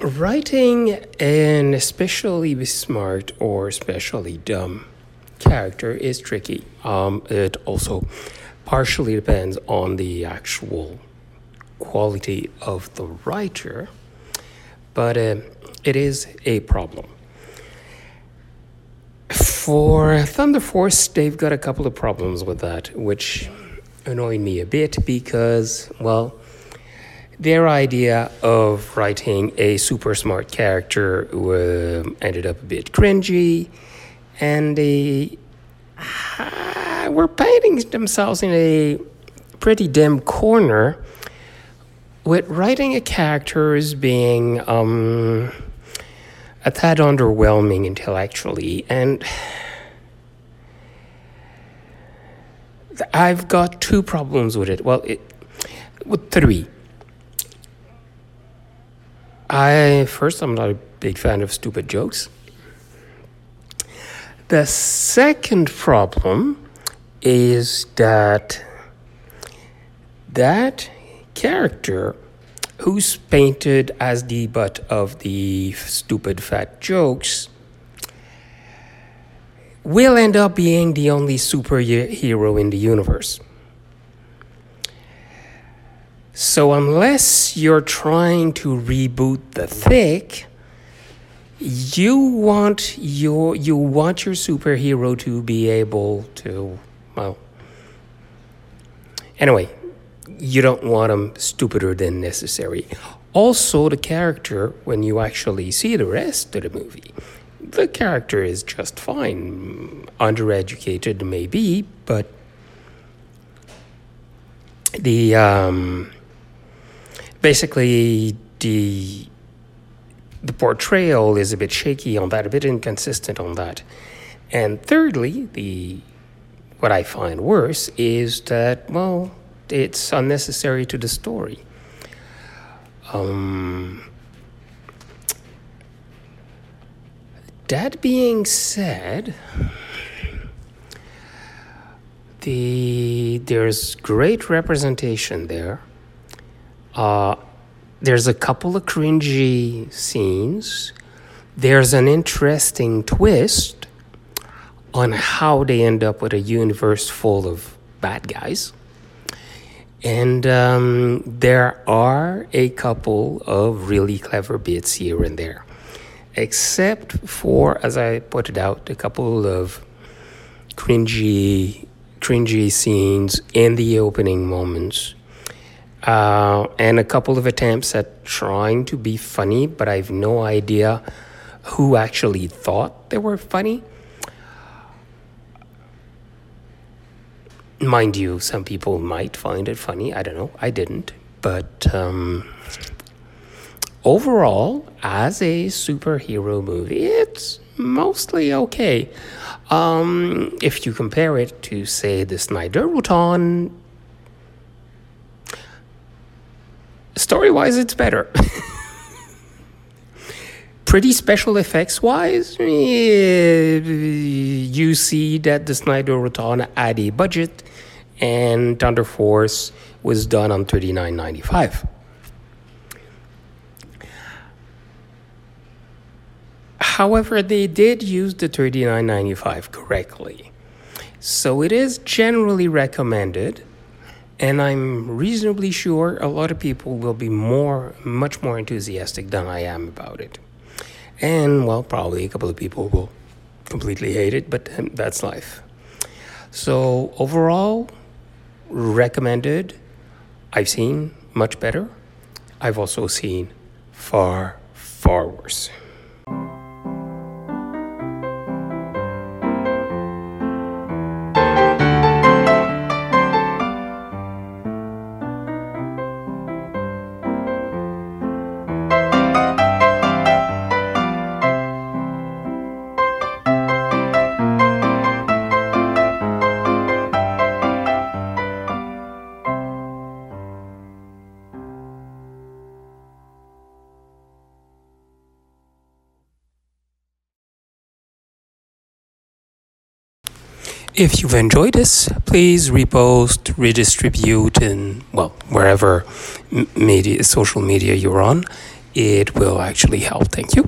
writing an especially smart or especially dumb character is tricky. Um, it also partially depends on the actual quality of the writer, but uh, it is a problem. For Thunder Force, they've got a couple of problems with that, which annoyed me a bit because, well, their idea of writing a super smart character uh, ended up a bit cringy, and they uh, were painting themselves in a pretty dim corner with writing a character as being um, a tad underwhelming intellectually, and I've got two problems with it. Well, it, with three. I first, I'm not a big fan of stupid jokes. The second problem is that that character who's painted as the butt of the stupid fat jokes will end up being the only superhero in the universe. So, unless you're trying to reboot the Tick, you want your you want your superhero to be able to well anyway you don't want him stupider than necessary. Also the character when you actually see the rest of the movie the character is just fine. Undereducated maybe but the um basically the the portrayal is a bit shaky on that, a bit inconsistent on that. And thirdly, the what I find worse is that well, it's unnecessary to the story. Um, that being said, the there's great representation there. Uh, there's a couple of cringy scenes. There's an interesting twist on how they end up with a universe full of bad guys. And um, there are a couple of really clever bits here and there. Except for, as I pointed out, a couple of cringy, cringy scenes in the opening moments uh, and a couple of attempts at trying to be funny, but I have no idea who actually thought they were funny. Mind you, some people might find it funny. I don't know. I didn't. But um, overall, as a superhero movie, it's mostly okay. Um, if you compare it to, say, the Snyderverse story wise, it's better. Pretty special effects wise, eh, you see that the Snyder Snyderverse had a budget and Thunder Force was done on thirty nine ninety five. However, they did use the thirty nine ninety five correctly. So it is generally recommended and I'm reasonably sure a lot of people will be more, much more enthusiastic than I am about it. And, well, probably a couple of people will completely hate it, but um, that's life. So, overall, recommended. I've seen much better. I've also seen far, far worse. If you've enjoyed this, please repost, redistribute, and well, wherever media, social media you're on. it will actually help. Thank you.